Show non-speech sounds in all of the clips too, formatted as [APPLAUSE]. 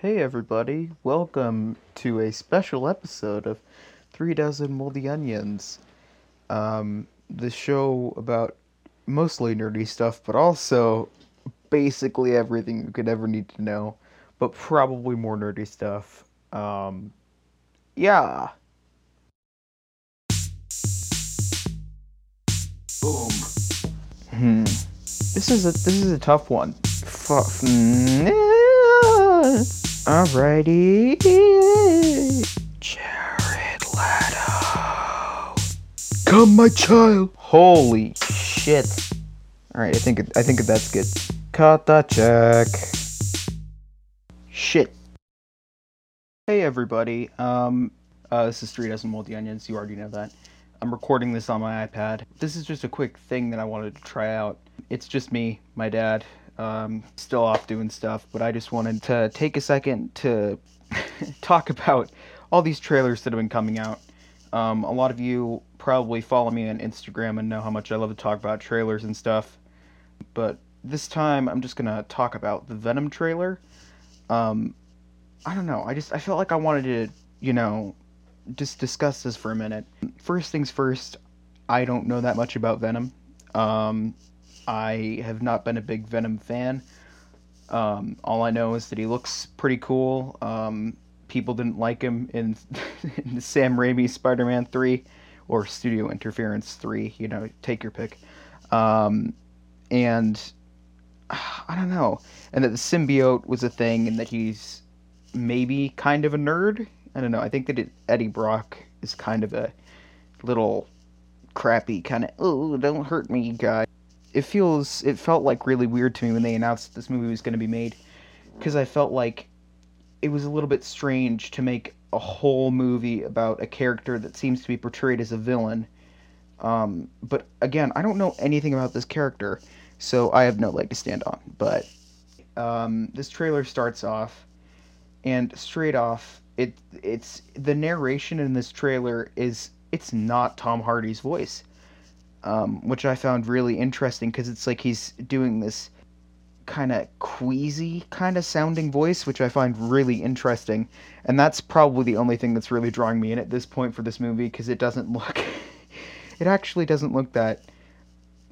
Hey everybody, welcome to a special episode of Three Dozen Moldy Onions. Um, the show about mostly nerdy stuff, but also basically everything you could ever need to know, but probably more nerdy stuff. Um, yeah. Boom. Hmm. This is a this is a tough one. Fuck. Alrighty. Jared Leto. Come, my child. Holy shit. Alright, I think I think that's good. Cut the check. Shit. Hey everybody. Um uh, this is Three Dozen Moldy Onions, you already know that. I'm recording this on my iPad. This is just a quick thing that I wanted to try out. It's just me, my dad, um, still off doing stuff, but I just wanted to take a second to [LAUGHS] talk about all these trailers that have been coming out. Um, a lot of you probably follow me on Instagram and know how much I love to talk about trailers and stuff. But this time, I'm just gonna talk about the Venom trailer. Um, I don't know. I just I felt like I wanted to, you know, just discuss this for a minute. First things first, I don't know that much about Venom. Um, I have not been a big Venom fan. Um, all I know is that he looks pretty cool. Um, people didn't like him in, [LAUGHS] in Sam Raimi's Spider-Man 3 or Studio Interference 3. You know, take your pick. Um, and I don't know. And that the symbiote was a thing, and that he's maybe kind of a nerd. I don't know. I think that it, Eddie Brock is kind of a little crappy kind of oh don't hurt me guy. It feels it felt like really weird to me when they announced this movie was going to be made because I felt like it was a little bit strange to make a whole movie about a character that seems to be portrayed as a villain. Um, but again, I don't know anything about this character, so I have no leg to stand on. But um, this trailer starts off, and straight off, it it's the narration in this trailer is it's not Tom Hardy's voice, um, which I found really interesting because it's like he's doing this kind of queasy kind of sounding voice, which I find really interesting, and that's probably the only thing that's really drawing me in at this point for this movie because it doesn't [LAUGHS] look, it actually doesn't look that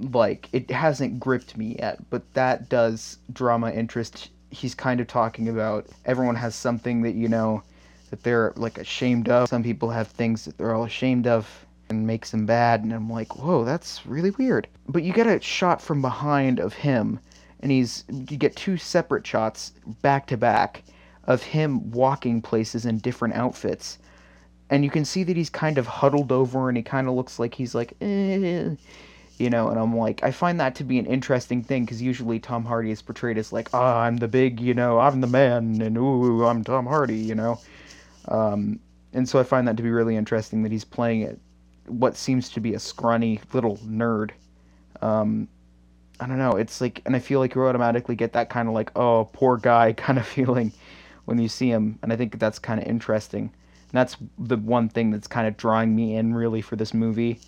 like it hasn't gripped me yet, but that does draw my interest. He's kind of talking about everyone has something that you know that they're like ashamed of. Some people have things that they're all ashamed of and makes him bad and I'm like, "Whoa, that's really weird." But you get a shot from behind of him and he's you get two separate shots back to back of him walking places in different outfits. And you can see that he's kind of huddled over and he kind of looks like he's like, eh, you know, and I'm like, I find that to be an interesting thing because usually Tom Hardy is portrayed as like, ah, I'm the big, you know, I'm the man, and ooh, I'm Tom Hardy, you know. Um, and so I find that to be really interesting that he's playing it what seems to be a scrawny little nerd. Um, I don't know. It's like, and I feel like you automatically get that kind of like, oh, poor guy [LAUGHS] kind of feeling when you see him, and I think that's kind of interesting. And that's the one thing that's kind of drawing me in really for this movie.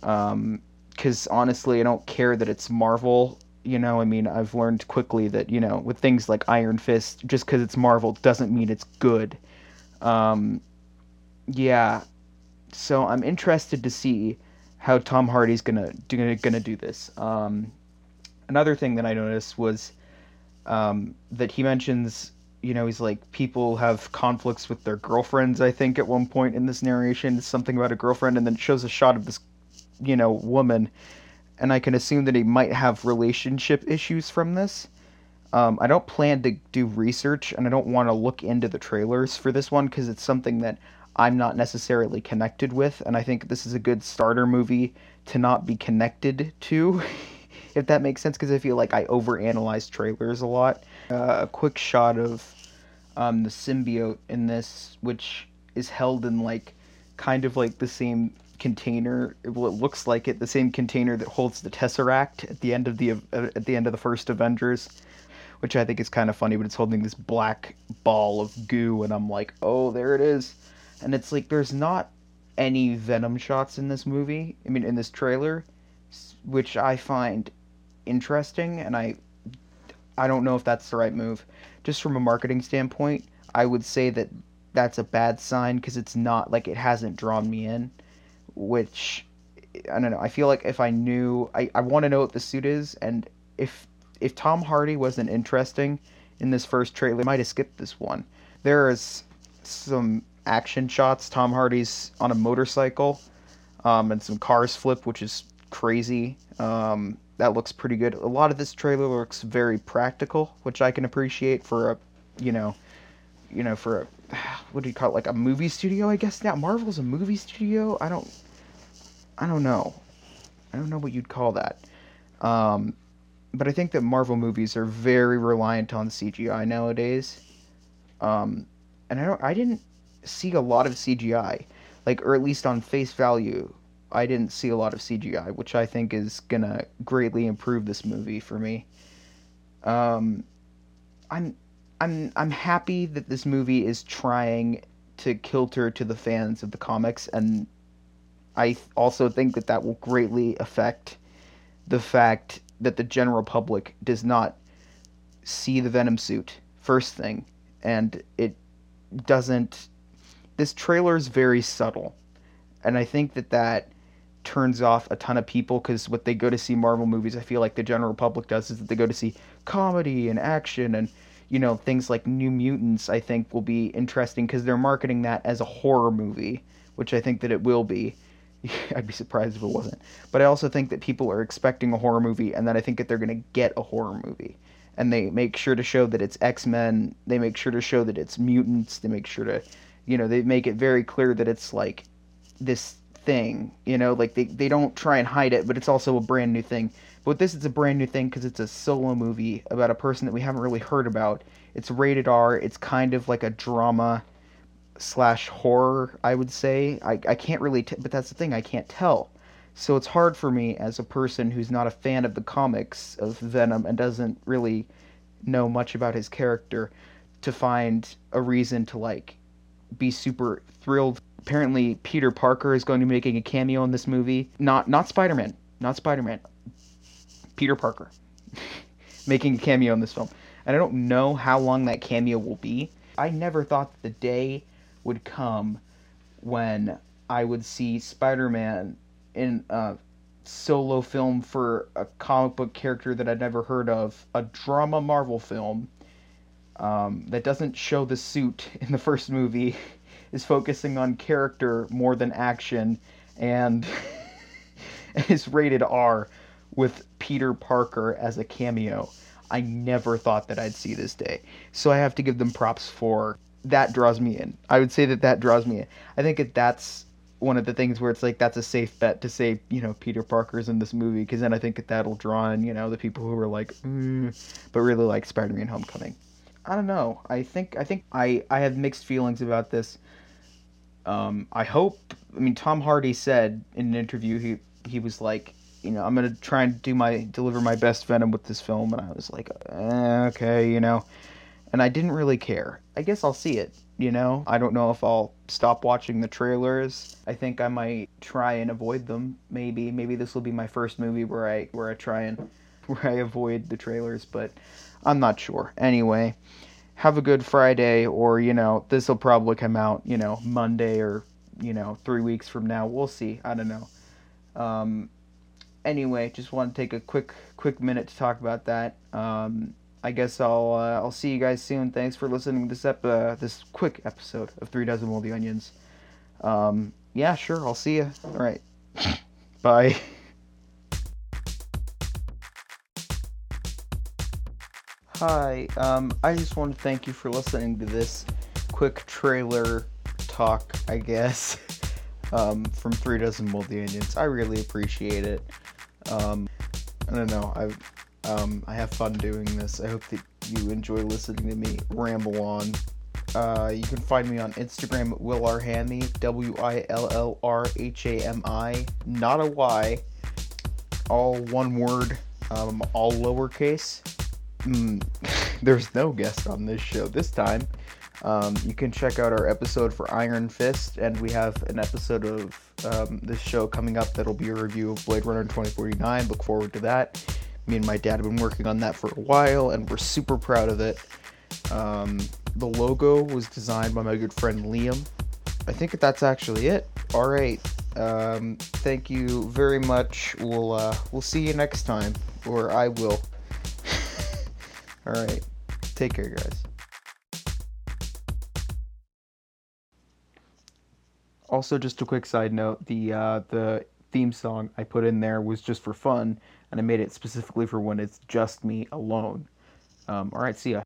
Because um, honestly, I don't care that it's Marvel. You know, I mean, I've learned quickly that you know, with things like Iron Fist, just because it's Marvel doesn't mean it's good. Um, yeah, so I'm interested to see how Tom Hardy's gonna do, gonna do this. Um, another thing that I noticed was um, that he mentions, you know, he's like people have conflicts with their girlfriends. I think at one point in this narration, it's something about a girlfriend, and then shows a shot of this, you know, woman, and I can assume that he might have relationship issues from this. Um, I don't plan to do research, and I don't want to look into the trailers for this one because it's something that I'm not necessarily connected with, and I think this is a good starter movie to not be connected to, [LAUGHS] if that makes sense, because I feel like I overanalyze trailers a lot. Uh, a quick shot of um, the symbiote in this, which is held in like kind of like the same container. Well, it looks like it, the same container that holds the Tesseract at the end of the uh, at the end of the first Avengers which I think is kind of funny, but it's holding this black ball of goo, and I'm like, oh, there it is. And it's like, there's not any Venom shots in this movie, I mean, in this trailer, which I find interesting, and I. I don't know if that's the right move. Just from a marketing standpoint, I would say that that's a bad sign because it's not like it hasn't drawn me in, which I don't know. I feel like if I knew, I, I want to know what the suit is, and if if Tom Hardy wasn't interesting in this first trailer, I might have skipped this one. There is some action shots. Tom Hardy's on a motorcycle, um, and some cars flip, which is crazy. Um, that looks pretty good. A lot of this trailer looks very practical, which I can appreciate for a, you know, you know, for a, [SIGHS] what do you call it, like a movie studio? I guess now Marvel's a movie studio. I don't, I don't know, I don't know what you'd call that. Um, but I think that Marvel movies are very reliant on CGI nowadays. Um, and I don't, I didn't see a lot of CGI, like, or at least on face value. I didn't see a lot of CGI, which I think is gonna greatly improve this movie for me. Um, I'm I'm I'm happy that this movie is trying to kilter to the fans of the comics, and I also think that that will greatly affect the fact that the general public does not see the Venom suit first thing, and it doesn't. This trailer is very subtle, and I think that that turns off a ton of people because what they go to see Marvel movies, I feel like the general public does, is that they go to see comedy and action and you know things like New Mutants. I think will be interesting because they're marketing that as a horror movie, which I think that it will be. [LAUGHS] I'd be surprised if it wasn't. But I also think that people are expecting a horror movie, and that I think that they're going to get a horror movie. And they make sure to show that it's X Men. They make sure to show that it's mutants. They make sure to, you know, they make it very clear that it's like this thing, you know, like they, they don't try and hide it, but it's also a brand new thing. But with this, it's a brand new thing because it's a solo movie about a person that we haven't really heard about. It's rated R. It's kind of like a drama slash horror, I would say. I, I can't really, t- but that's the thing, I can't tell. So it's hard for me as a person who's not a fan of the comics of Venom and doesn't really know much about his character to find a reason to like be super thrilled apparently Peter Parker is going to be making a cameo in this movie. Not not Spider Man, not Spider Man. Peter Parker [LAUGHS] making a cameo in this film, and I don't know how long that cameo will be. I never thought the day would come when I would see Spider Man in a solo film for a comic book character that I'd never heard of, a drama Marvel film um, that doesn't show the suit [LAUGHS] in the first movie is focusing on character more than action and [LAUGHS] is rated R with Peter Parker as a cameo. I never thought that I'd see this day. So I have to give them props for that draws me in. I would say that that draws me in. I think that that's one of the things where it's like that's a safe bet to say, you know, Peter Parker's in this movie because then I think that that'll draw in, you know, the people who are like, mm, but really like Spider-Man Homecoming. I don't know. I think I think I I have mixed feelings about this. Um, I hope. I mean, Tom Hardy said in an interview he he was like, you know, I'm gonna try and do my deliver my best Venom with this film, and I was like, eh, okay, you know, and I didn't really care. I guess I'll see it. You know, I don't know if I'll stop watching the trailers. I think I might try and avoid them. Maybe maybe this will be my first movie where I where I try and [LAUGHS] where I avoid the trailers, but I'm not sure. Anyway, have a good Friday, or you know, this will probably come out, you know, Monday or you know, three weeks from now. We'll see. I don't know. Um, anyway, just want to take a quick quick minute to talk about that. Um, I guess I'll uh, I'll see you guys soon. Thanks for listening to this ep- uh, this quick episode of Three Dozen Moldy Onions. Um, yeah, sure. I'll see you. All right. [LAUGHS] Bye. Hi. Um, I just want to thank you for listening to this quick trailer talk. I guess. [LAUGHS] Um, from Three Dozen Moldy Onions. I really appreciate it. Um, I don't know. I um, I have fun doing this. I hope that you enjoy listening to me ramble on. Uh, you can find me on Instagram at Will W I L L R H A M I, not a Y, all one word, um, all lowercase. Mm, [LAUGHS] there's no guest on this show this time. Um, you can check out our episode for Iron Fist, and we have an episode of um, this show coming up that'll be a review of Blade Runner 2049. Look forward to that. Me and my dad have been working on that for a while, and we're super proud of it. Um, the logo was designed by my good friend Liam. I think that's actually it. All right. Um, thank you very much. We'll uh, we'll see you next time, or I will. All right. Take care, guys. Also, just a quick side note: the uh, the theme song I put in there was just for fun, and I made it specifically for when it's just me alone. Um, all right, see ya.